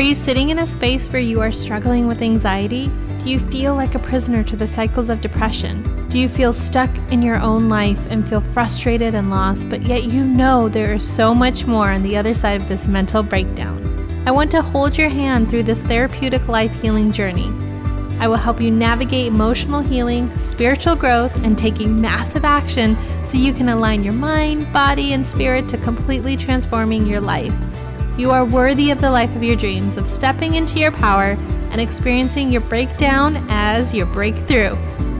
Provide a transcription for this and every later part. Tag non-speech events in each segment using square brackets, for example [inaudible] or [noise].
Are you sitting in a space where you are struggling with anxiety? Do you feel like a prisoner to the cycles of depression? Do you feel stuck in your own life and feel frustrated and lost, but yet you know there is so much more on the other side of this mental breakdown? I want to hold your hand through this therapeutic life healing journey. I will help you navigate emotional healing, spiritual growth, and taking massive action so you can align your mind, body, and spirit to completely transforming your life. You are worthy of the life of your dreams, of stepping into your power and experiencing your breakdown as your breakthrough.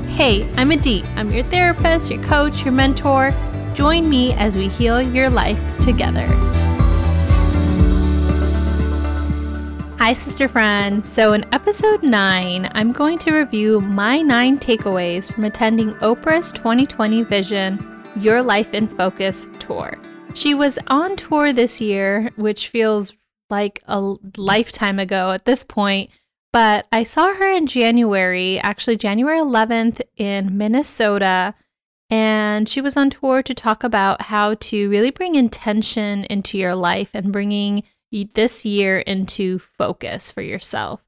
Hey, I'm Adit. I'm your therapist, your coach, your mentor. Join me as we heal your life together. Hi, sister friend. So, in episode 9, I'm going to review my nine takeaways from attending Oprah's 2020 Vision Your Life in Focus tour. She was on tour this year, which feels like a lifetime ago at this point. But I saw her in January, actually, January 11th in Minnesota. And she was on tour to talk about how to really bring intention into your life and bringing this year into focus for yourself.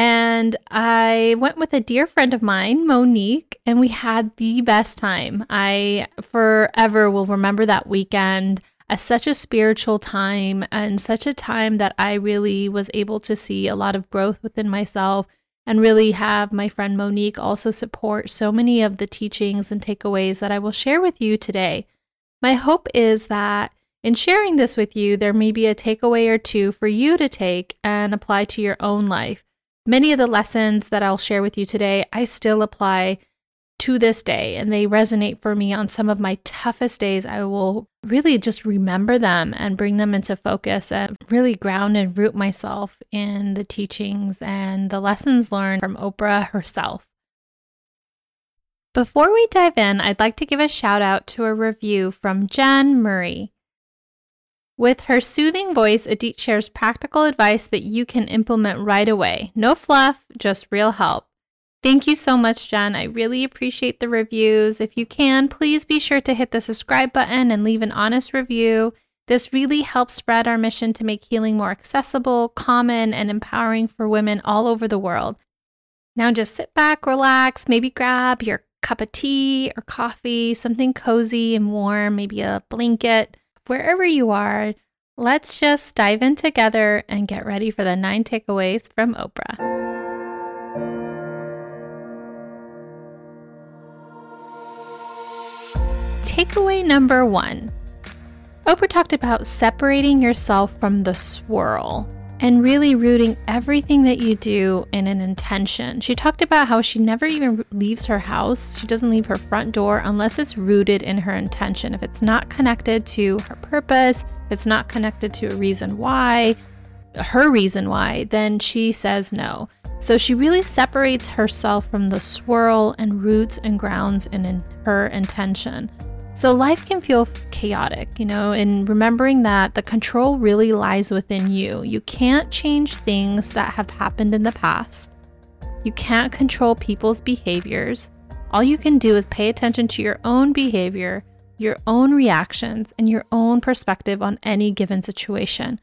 And I went with a dear friend of mine, Monique, and we had the best time. I forever will remember that weekend as such a spiritual time and such a time that I really was able to see a lot of growth within myself and really have my friend Monique also support so many of the teachings and takeaways that I will share with you today. My hope is that in sharing this with you, there may be a takeaway or two for you to take and apply to your own life. Many of the lessons that I'll share with you today, I still apply to this day, and they resonate for me on some of my toughest days. I will really just remember them and bring them into focus and really ground and root myself in the teachings and the lessons learned from Oprah herself. Before we dive in, I'd like to give a shout out to a review from Jen Murray. With her soothing voice, Adit shares practical advice that you can implement right away. No fluff, just real help. Thank you so much, Jen. I really appreciate the reviews. If you can, please be sure to hit the subscribe button and leave an honest review. This really helps spread our mission to make healing more accessible, common, and empowering for women all over the world. Now just sit back, relax, maybe grab your cup of tea or coffee, something cozy and warm, maybe a blanket wherever you are, let's just dive in together and get ready for the nine takeaways from Oprah. Takeaway number one Oprah talked about separating yourself from the swirl and really rooting everything that you do in an intention. She talked about how she never even leaves her house. She doesn't leave her front door unless it's rooted in her intention. If it's not connected to her purpose, if it's not connected to a reason why, her reason why, then she says no. So she really separates herself from the swirl and roots and grounds in, her intention. So life can feel chaotic, you know, and remembering that the control really lies within you. You can't change things that have happened in the past. You can't control people's behaviors. All you can do is pay attention to your own behavior, your own reactions, and your own perspective on any given situation.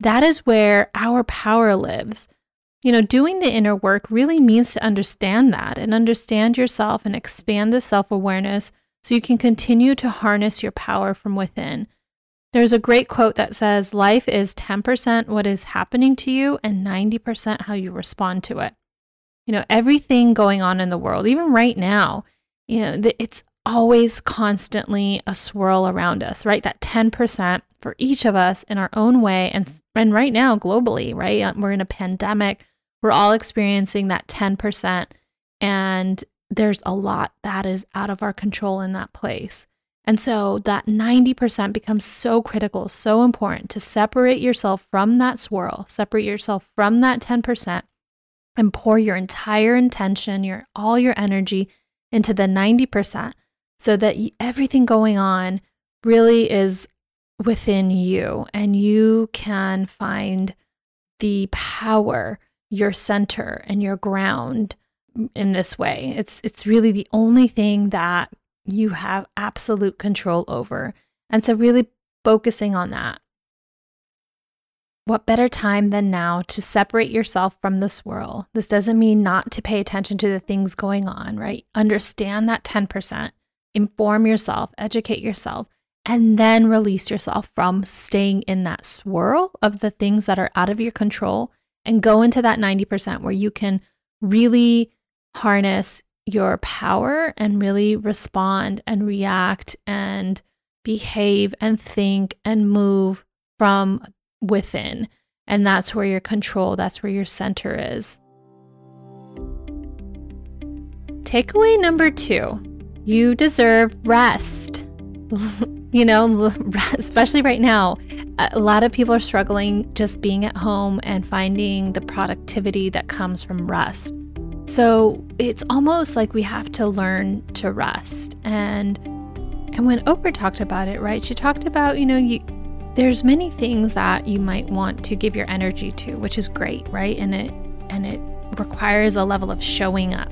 That is where our power lives. You know, doing the inner work really means to understand that and understand yourself and expand the self awareness so you can continue to harness your power from within. There's a great quote that says, Life is 10% what is happening to you and 90% how you respond to it. You know, everything going on in the world, even right now, you know, it's always constantly a swirl around us, right? That 10% for each of us in our own way. And, and right now, globally, right? Uh, we're in a pandemic. We're all experiencing that 10%. And there's a lot that is out of our control in that place. And so that 90% becomes so critical, so important to separate yourself from that swirl, separate yourself from that 10% and pour your entire intention, your all your energy into the 90% so that everything going on really is within you and you can find the power, your center and your ground in this way. It's it's really the only thing that you have absolute control over. And so really focusing on that. what better time than now to separate yourself from the swirl? This doesn't mean not to pay attention to the things going on, right? Understand that 10%, inform yourself, educate yourself, and then release yourself from staying in that swirl of the things that are out of your control and go into that 90% where you can really harness your power and really respond and react and behave and think and move from within. And that's where your control, that's where your center is. Takeaway number two you deserve rest. [laughs] you know, [laughs] especially right now, a lot of people are struggling just being at home and finding the productivity that comes from rest. So it's almost like we have to learn to rest. And and when Oprah talked about it, right, she talked about, you know, you there's many things that you might want to give your energy to, which is great, right? And it and it requires a level of showing up.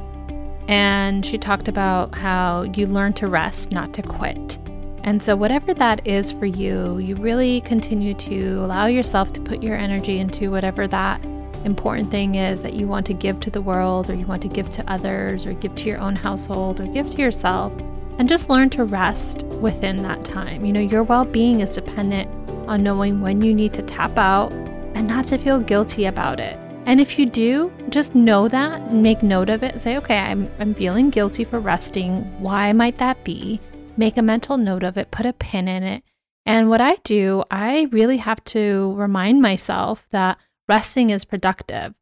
And she talked about how you learn to rest, not to quit. And so, whatever that is for you, you really continue to allow yourself to put your energy into whatever that important thing is that you want to give to the world, or you want to give to others, or give to your own household, or give to yourself. And just learn to rest within that time. You know, your well being is dependent on knowing when you need to tap out and not to feel guilty about it. And if you do, just know that, make note of it, say, okay, I'm, I'm feeling guilty for resting. Why might that be? Make a mental note of it, put a pin in it. And what I do, I really have to remind myself that resting is productive.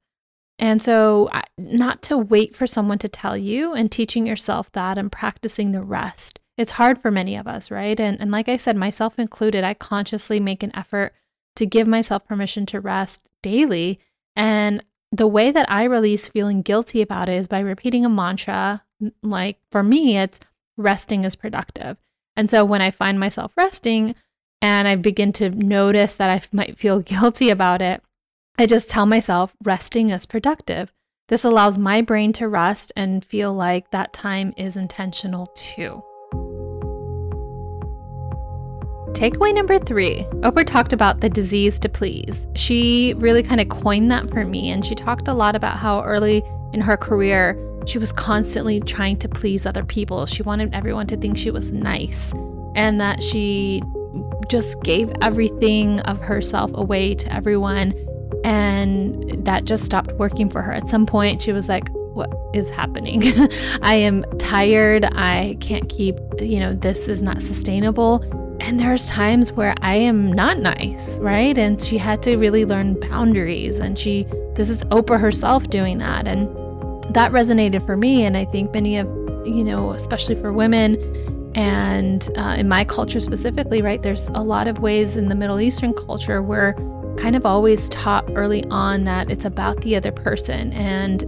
And so, not to wait for someone to tell you and teaching yourself that and practicing the rest it's hard for many of us, right? And, and like I said, myself included, I consciously make an effort to give myself permission to rest daily. And the way that I release feeling guilty about it is by repeating a mantra. Like for me, it's resting is productive. And so when I find myself resting and I begin to notice that I might feel [laughs] guilty about it, I just tell myself resting is productive. This allows my brain to rest and feel like that time is intentional too. Takeaway number three Oprah talked about the disease to please. She really kind of coined that for me, and she talked a lot about how early in her career she was constantly trying to please other people. She wanted everyone to think she was nice, and that she just gave everything of herself away to everyone. And that just stopped working for her. At some point, she was like, what is happening? [laughs] I am tired. I can't keep, you know, this is not sustainable. And there's times where I am not nice, right? And she had to really learn boundaries. And she, this is Oprah herself doing that. And that resonated for me. And I think many of, you know, especially for women and uh, in my culture specifically, right? There's a lot of ways in the Middle Eastern culture where kind of always taught early on that it's about the other person and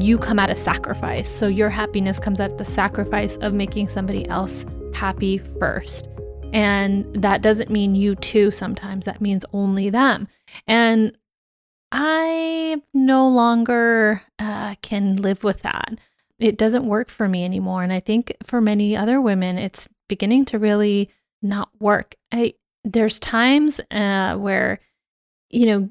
you come at a sacrifice. So your happiness comes at the sacrifice of making somebody else happy first. And that doesn't mean you too, sometimes that means only them. And I no longer uh, can live with that. It doesn't work for me anymore. And I think for many other women, it's beginning to really not work. I, there's times uh, where, you know,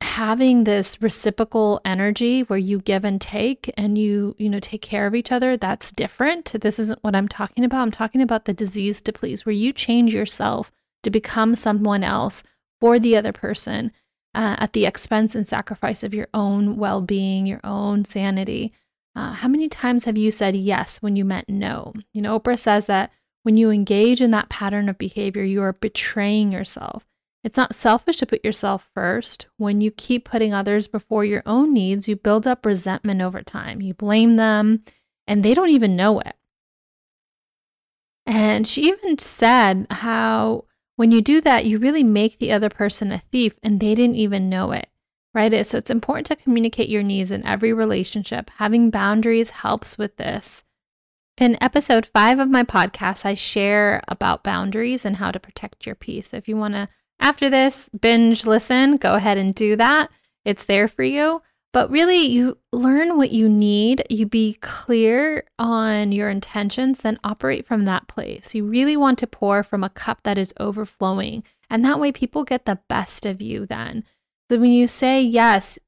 having this reciprocal energy where you give and take and you you know take care of each other that's different. This isn't what i'm talking about. I'm talking about the disease to please where you change yourself to become someone else for the other person uh, at the expense and sacrifice of your own well-being your own sanity. Uh, how many times have you said yes when you meant no? You know oprah says that when you engage in that pattern of behavior you are betraying yourself it's not selfish to put yourself first. When you keep putting others before your own needs, you build up resentment over time. You blame them, and they don't even know it. And she even said how when you do that, you really make the other person a thief and they didn't even know it, right? So it's important to communicate your needs in every relationship. Having boundaries helps with this. In episode five of my podcast, I share about boundaries and how to protect your peace. If you want to after this, binge listen, go ahead and do that. It's there for you. But really, you learn what you need, you be clear on your intentions, then operate from that place. You really want to pour from a cup that is overflowing. And that way, people get the best of you then. So when you say yes,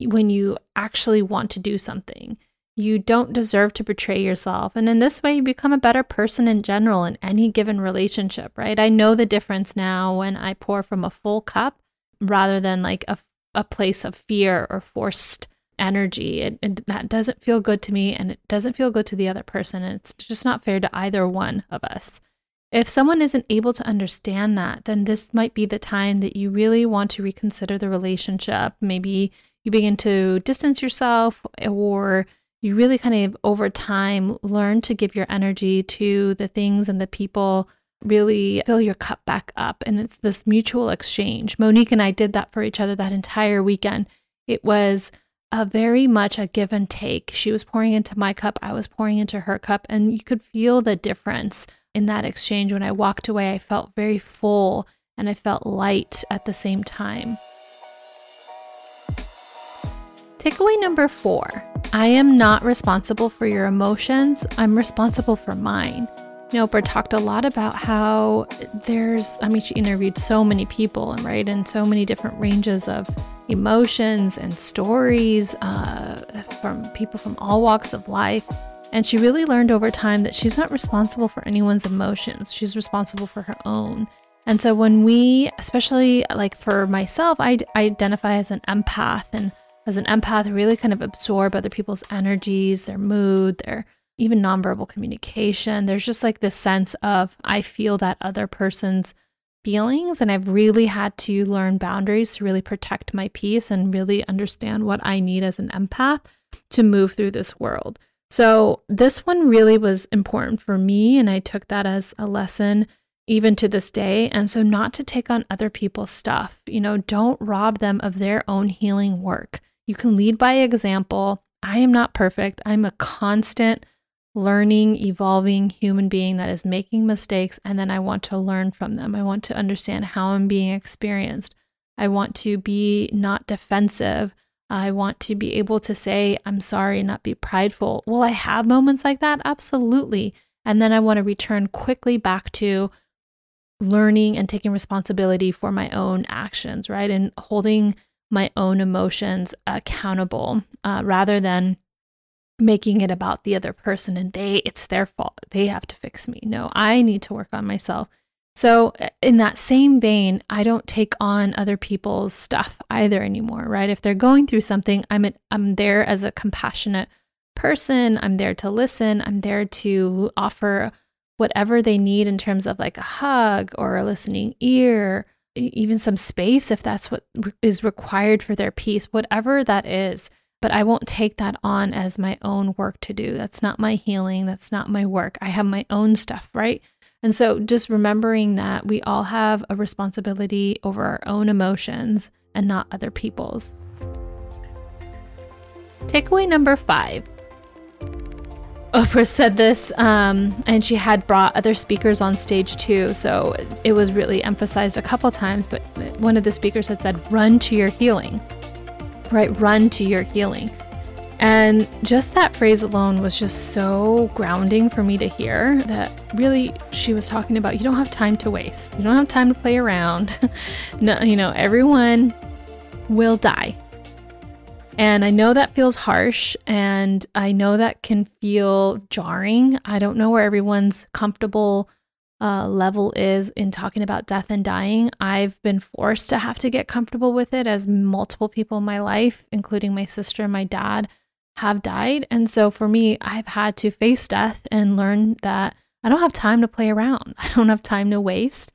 when you actually want to do something, you don't deserve to betray yourself. And in this way, you become a better person in general in any given relationship, right? I know the difference now when I pour from a full cup rather than like a, a place of fear or forced energy. It, it, that doesn't feel good to me and it doesn't feel good to the other person. And it's just not fair to either one of us. If someone isn't able to understand that, then this might be the time that you really want to reconsider the relationship. Maybe you begin to distance yourself or you really kind of over time learn to give your energy to the things and the people really fill your cup back up. And it's this mutual exchange. Monique and i did that for each other that entire weekend. It was a very much a give and take. She was pouring into my cup i was pouring into her cup and you could feel the difference in that exchange. When i walked away i felt very full and i felt light at the same time. Takeaway number four I am not responsible for your emotions, I'm responsible for mine. Oprah talked a lot about how there's, I mean, she interviewed so many people, and right, and so many different ranges of emotions and stories uh, from people from all walks of life. And she really learned over time that she's not responsible for anyone's emotions, she's responsible for her own. And so when we, especially like for myself, I identify as an empath and as an empath, really kind of absorb other people's energies, their mood, their even nonverbal communication. There's just like this sense of I feel that other person's feelings. And I've really had to learn boundaries to really protect my peace and really understand what I need as an empath to move through this world. So, this one really was important for me. And I took that as a lesson even to this day. And so, not to take on other people's stuff, you know, don't rob them of their own healing work. You can lead by example. I am not perfect. I'm a constant learning, evolving human being that is making mistakes. And then I want to learn from them. I want to understand how I'm being experienced. I want to be not defensive. I want to be able to say, I'm sorry, not be prideful. Will I have moments like that? Absolutely. And then I want to return quickly back to learning and taking responsibility for my own actions, right? And holding my own emotions accountable uh, rather than making it about the other person and they it's their fault. They have to fix me. No i need to work on myself. So uh, in that same vein i don't take on other people's stuff either anymore right? If they're going through something i'm a, i'm there as a compassionate person. I'm there to listen. I'm there to offer whatever they need in terms of like a hug or a listening ear even some space if that's what is required for their peace, whatever that is. But I won't take that on as my own work to do. That's not my healing. That's not my work. I have my own stuff, right? And so just remembering that we all have a responsibility over our own emotions and not other people's. Takeaway number five Oprah said this, um, and she had brought other speakers on stage too. So it was really emphasized a couple times. But one of the speakers had said, run to your healing, right? Run to your healing. And just that phrase alone was just so grounding for me to hear that really she was talking about you don't have time to waste. You don't have time to play around. [laughs] no, you know, everyone will die and I know that feels harsh and I know that can feel jarring. I don't know where everyone's comfortable uh, level is in talking about death and dying. I've been forced to have to get comfortable with it as multiple people in my life, including my sister and my dad, have died. And so for me, I've had to face death and learn that I don't have time to play around, [laughs] I don't have time to waste.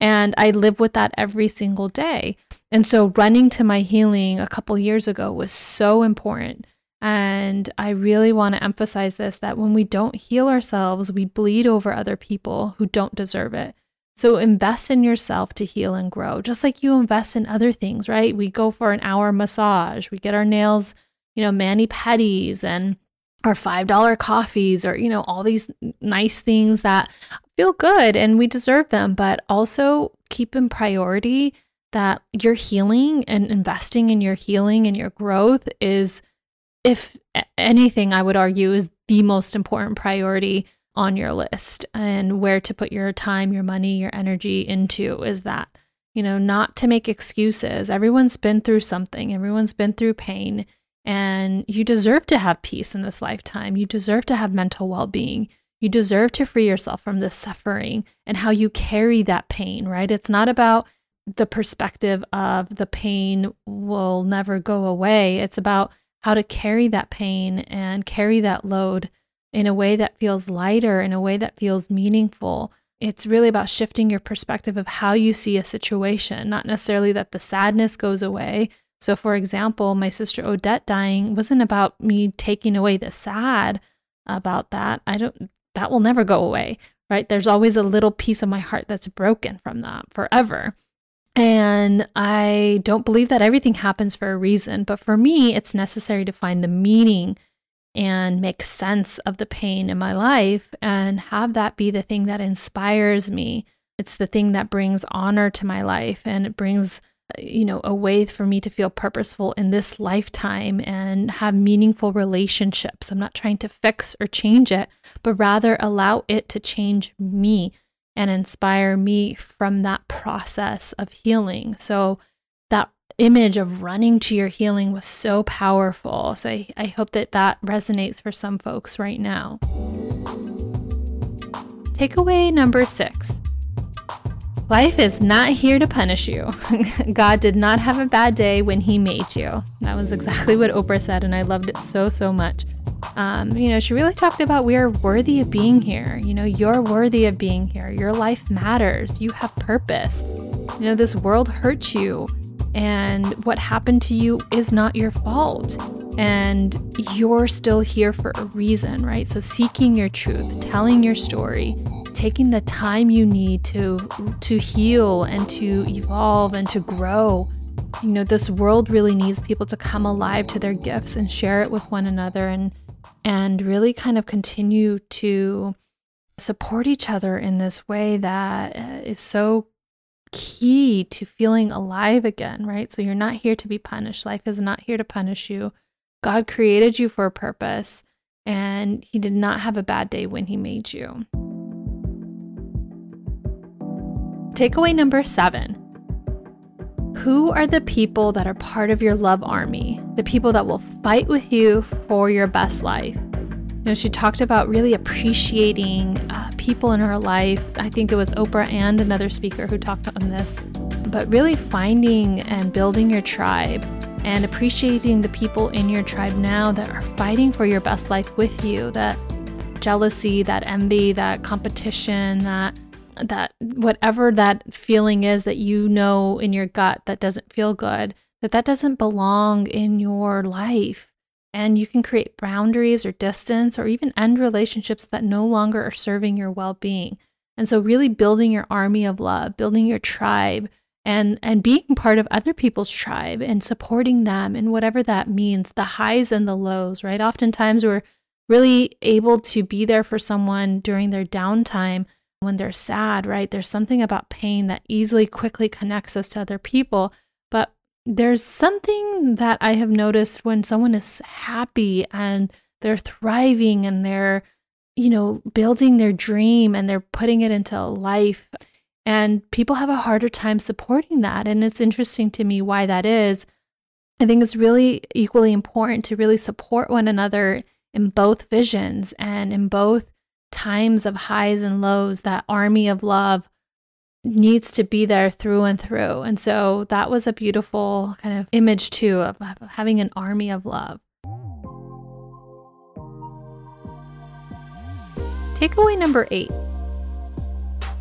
And I live with that every single day. And so running to my healing a couple years ago was so important. And I really want to emphasize this that when we don't heal ourselves, we bleed over other people who don't deserve it. So invest in yourself to heal and grow, just like you invest in other things, right? We go for an hour massage, we get our nails, you know, mani pedis and our $5 coffees or, you know, all these nice things that feel good and we deserve them, but also keep in priority that your healing and investing in your healing and your growth is, if anything, I would argue, is the most important priority on your list and where to put your time, your money, your energy into is that. you know, not to make excuses. Everyone's been through something, everyone's been through pain, and you deserve to have peace in this lifetime. You deserve to have mental well being. You deserve to free yourself from this suffering and how you carry that pain, right? It's not about the perspective of the pain will never go away. It's about how to carry that pain and carry that load in a way that feels lighter, in a way that feels meaningful. It's really about shifting your perspective of how you see a situation, not necessarily that the sadness goes away. So, for example, my sister Odette dying wasn't about me taking away the sad about that. I don't, that will never go away, right? There's always a little piece of my heart that's broken from that forever. And I don't believe that everything happens for a reason, but for me, it's necessary to find the meaning and make sense of the pain in my life and have that be the thing that inspires me. It's the thing that brings honor to my life and it brings you know, a way for me to feel purposeful in this lifetime and have meaningful relationships. I'm not trying to fix or change it, but rather allow it to change me and inspire me from that process of healing. So, that image of running to your healing was so powerful. So, I, I hope that that resonates for some folks right now. Takeaway number six Life is not here to punish you. [laughs] God did not have a bad day when He made you. That was exactly what Oprah said, and I loved it so, so much. Um, you know, she really talked about we are worthy of being here. You know, you're worthy of being here. Your life matters. You have purpose. You know, this world hurt you, and what happened to you is not your fault. And you're still here for a reason, right? So, seeking your truth, telling your story, taking the time you need to to heal and to evolve and to grow. You know, this world really needs people to come alive to their gifts and share it with one another and and really kind of continue to support each other in this way that uh, so key to feeling alive again, right? So you're not here to be punished. Life is not here to punish you. God created you for a purpose, and He did not have a bad day when He made you. Takeaway number seven Who are the people that are part of your love army? The people that will fight with you for your best life. You know, she talked about really appreciating uh, people in her life. I think it was Oprah and another speaker who talked on this, but really finding and building your tribe and appreciating the people in your tribe now that are fighting for your best life with you. That jealousy, that envy, that competition, that that whatever that feeling is that you know in your gut that doesn't feel good, that that doesn't belong in your life. And you can create boundaries or distance or even end relationships that no longer are serving your well being. And so, really building your army of love, building your tribe, and, and being part of other people's tribe and supporting them and whatever that means, the highs and the lows, right? Oftentimes, we're really able to be there for someone during their downtime when they're sad, right? There's something about pain that easily, quickly connects us to other people. But there's something that I have noticed when someone is happy and they're thriving and they're, you know, building their dream and they're putting it into life. And people have a harder time supporting that. And it's interesting to me why that is. I think it's really equally important to really support one another in both visions and in both times of highs and lows, that army of love needs to be there through and through. And so that was a beautiful kind of image, too, of having an army of love. Takeaway number eight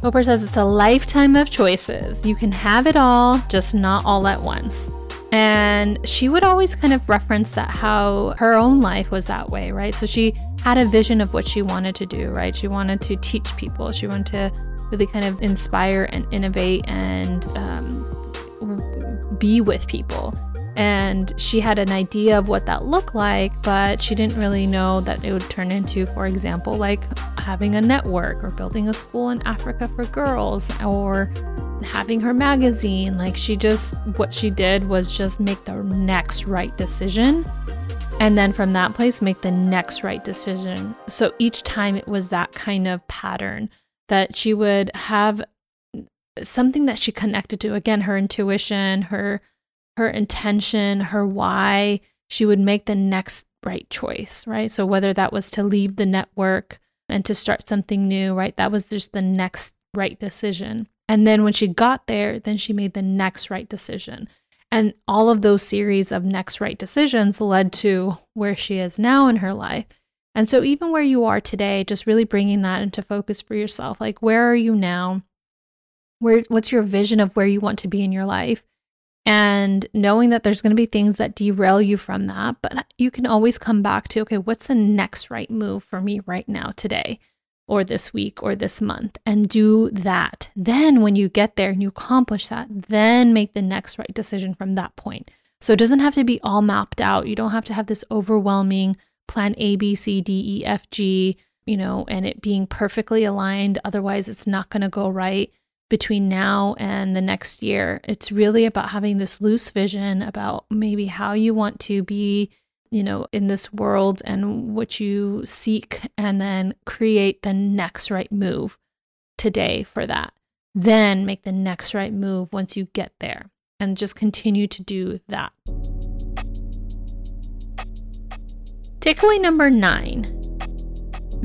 Oprah says it's a lifetime of choices. You can have it all, just not all at once. And she would always kind of reference that how her own life was that way, right? So she had a vision of what she wanted to do, right? She wanted to teach people, she wanted to really kind of inspire and innovate and um, be with people. And she had an idea of what that looked like, but she didn't really know that it would turn into, for example, like having a network or building a school in Africa for girls or having her magazine. Like she just, what she did was just make the next right decision. And then from that place, make the next right decision. So each time it was that kind of pattern that she would have something that she connected to. Again, her intuition, her her intention, her why, she would make the next right choice, right? So whether that was to leave the network and to start something new, right? That was just the next right decision. And then when she got there, then she made the next right decision. And all of those series of next right decisions led to where she is now in her life. And so, even where you are today, just really bringing that into focus for yourself like, where are you now? Where, what's your vision of where you want to be in your life? And knowing that there's going to be things that derail you from that, but you can always come back to, okay, what's the next right move for me right now, today, or this week, or this month, and do that. Then, when you get there and you accomplish that, then make the next right decision from that point. So it doesn't have to be all mapped out. You don't have to have this overwhelming plan A, B, C, D, E, F, G, you know, and it being perfectly aligned. Otherwise, it's not going to go right between now and the next year. It's really about having this loose vision about maybe how you want to be, you know, in this world and what you seek, and then create the next right move today for that. Then make the next right move once you get there and just continue to do that. Takeaway number nine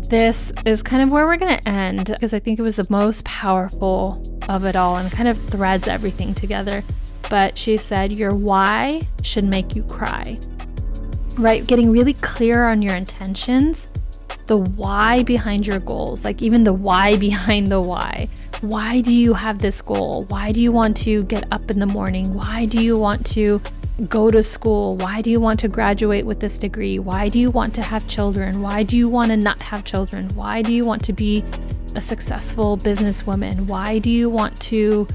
this is kind of where we're going to end because I think it was the most powerful of it all and kind of threads everything together. But she said, Your why should make you cry. Right? Getting really clear on your intentions, the why behind your goals, like even the why [laughs] behind the why. Why do you have this goal? Why do you want to get up in the morning? Why do you want to go to school? Why do you want to graduate with this degree? Why do you want to have children? Why do you want to not have children? Why do you want to be a successful businesswoman? Why do you want to,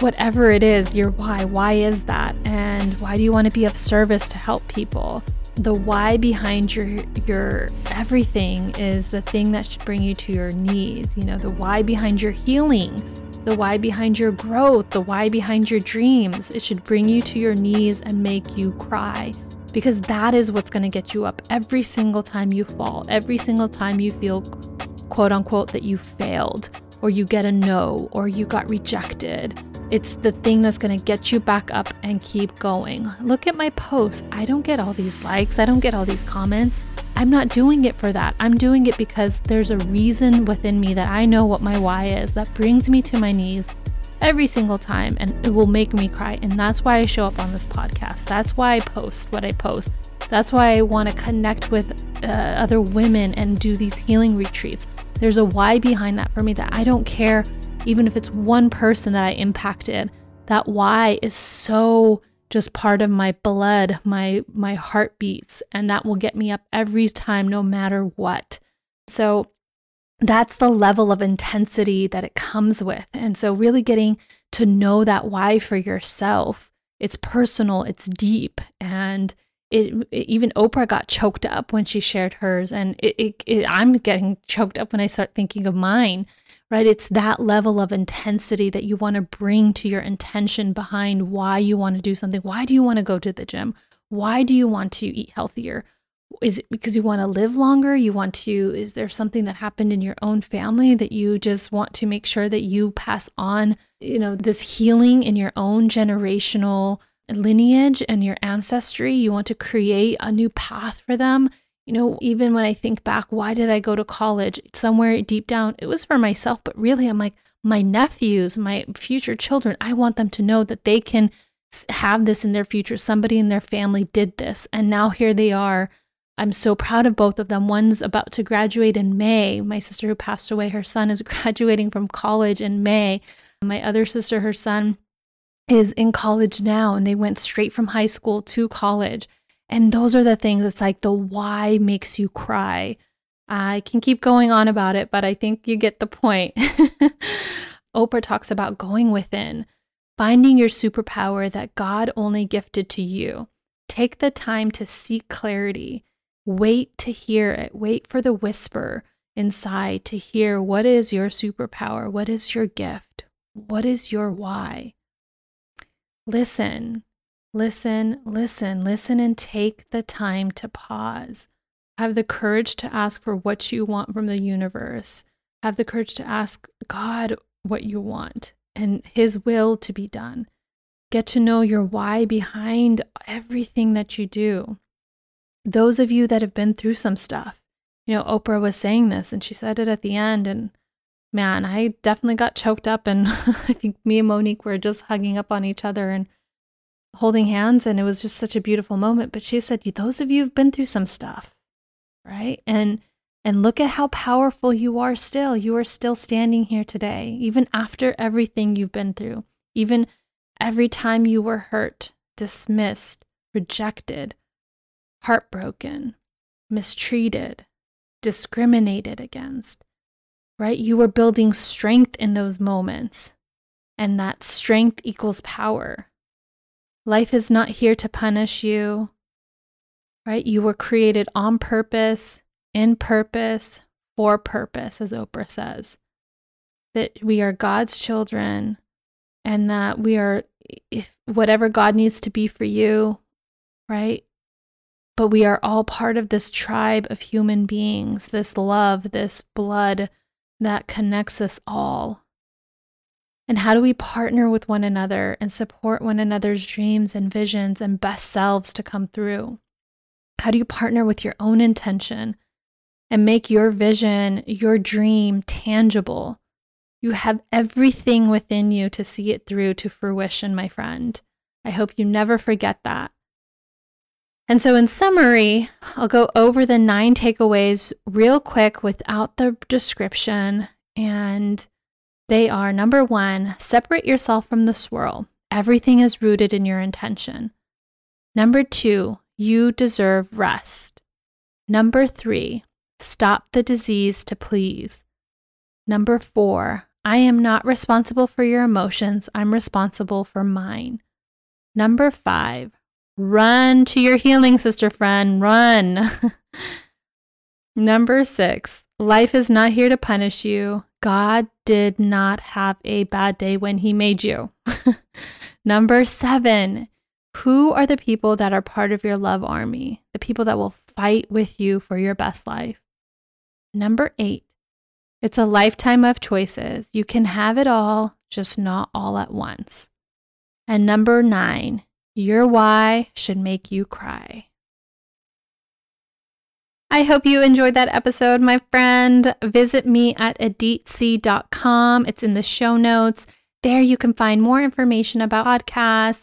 whatever it is, your why? Why is that? And why do you want to be of service to help people? The why behind your your everything is the thing that should bring you to your knees. You know, the why behind your healing the why behind your growth, the why behind your dreams. It should bring you to your knees and make you cry because that is what's going to get you up every single time you fall, every single time you feel, quote unquote, that you failed or you get a no or you got rejected. It's the thing that's going to get you back up and keep going. Look at my posts. I don't get all these likes, I don't get all these comments. I'm not doing it for that. I'm doing it because there's a reason within me that I know what my why is that brings me to my knees every single time and it will make me cry. And that's why I show up on this podcast. That's why I post what I post. That's why I want to connect with uh, other women and do these healing retreats. There's a why behind that for me that I don't care, even if it's one person that I impacted. That why is so just part of my blood, my my heartbeats, and that will get me up every time no matter what. So that's the level of intensity that it comes with. And so really getting to know that why for yourself. It's personal, it's deep, and it, it, even Oprah got choked up when she shared hers, and it, it, I'm getting choked up when I start thinking of mine right? It's that level of intensity that you want to bring to your intention behind why you want to do something. Why do you want to go to the gym? Why do you want to eat healthier? Is it because you want to live longer? You want to, is there something that happened in your own family that you just want to make sure that you pass on, you know, this healing in your own generational lineage and your ancestry? You want to create a new path for them you know, even when I think back, why did I go to college? Somewhere deep down, it was for myself, but really, I'm like, my nephews, my future children, I want them to know that they can have this in their future. Somebody in their family did this, and now here they are. I'm so proud of both of them. One's about to graduate in May. My sister who passed away, her son is [laughs] graduating from college in May. My other sister, her son, is in college now, and they went straight from high school to college. And those are the things, it's like the why makes you cry. I can keep going on about it, but I think you get the point. [laughs] Oprah talks about going within, finding your superpower that God only gifted to you. Take the time to seek clarity. Wait to hear it. Wait for the whisper inside to hear what is your superpower? What is your gift? What is your why? Listen, Listen, listen, listen, and take the time to pause. Have the courage to ask for what you want from the universe. Have the courage to ask God what you want and His will to be done. Get to know your why behind everything that you do. Those of you that have been through some stuff, you know, Oprah was saying this and she said it at the end. And man, I definitely got choked up. And [laughs] I think me and Monique were just hugging up on each other and holding hands. And it was just such a beautiful moment. But she said, Those of you have been through some stuff, right? And and look at how powerful you are still. You are still standing here today, even after everything you've been through, even every time you were hurt, dismissed, rejected, heartbroken, mistreated, discriminated against, right? You were building strength in those moments, and that strength equals power. Life is not here to punish you, right? You were created on purpose in purpose, for purpose, as Oprah says. That we are God's children and that we are, if whatever God needs to be for you, right? But we are all part of this tribe of human beings, this love, this blood that connects us all. And how do we partner with one another and support one another's dreams and visions and best selves to come through? How do you partner with your own intention and make your vision, your dream tangible. You have everything within you to see it through to fruition, my friend. I hope you never forget that. And so, in summary, I'll go over the nine takeaways real quick without the description. And they are number one, separate yourself from the swirl. Everything is rooted in your intention. Number two, you deserve rest. Number three, Stop the disease to please. Number four, I am not responsible for your emotions. I'm responsible for mine. Number five, run to your healing, sister friend. Run. [laughs] Number six, life is not here to punish you. God did not have a bad day when he made you. [laughs] Number seven, who are the people that are part of your love army? The people that will fight with you for your best life. Number eight, it's a lifetime of choices. You can have it all, just not all at once. And number nine, your why should make you cry. I hope you enjoyed that episode, my friend. Visit me at aditc.com. It's in the show notes. There you can find more information about podcasts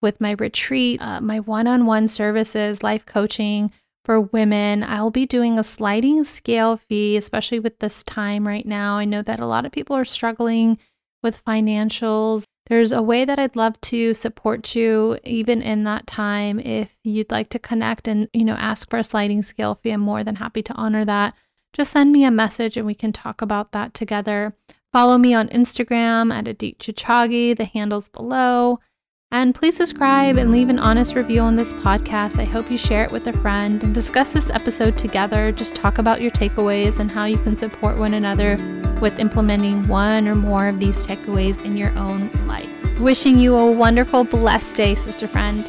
with my retreat, uh, my one on one services, life coaching for women. I'll be doing a sliding scale fee, especially with this time right now. I know that a lot of people are struggling with financials. There's a way that I'd love to support you even in that time. If you'd like to connect and, you know, ask for a sliding scale fee, I'm more than happy to honor that. Just send me a message and we can talk about that together. Follow me on Instagram at Adit Chichagi. The handle's below. And please subscribe and leave an honest review on this podcast. I hope you share it with a friend and discuss this episode together. Just talk about your takeaways and how you can support one another with implementing one or more of these takeaways in your own life. Wishing you a wonderful, blessed day, sister friend.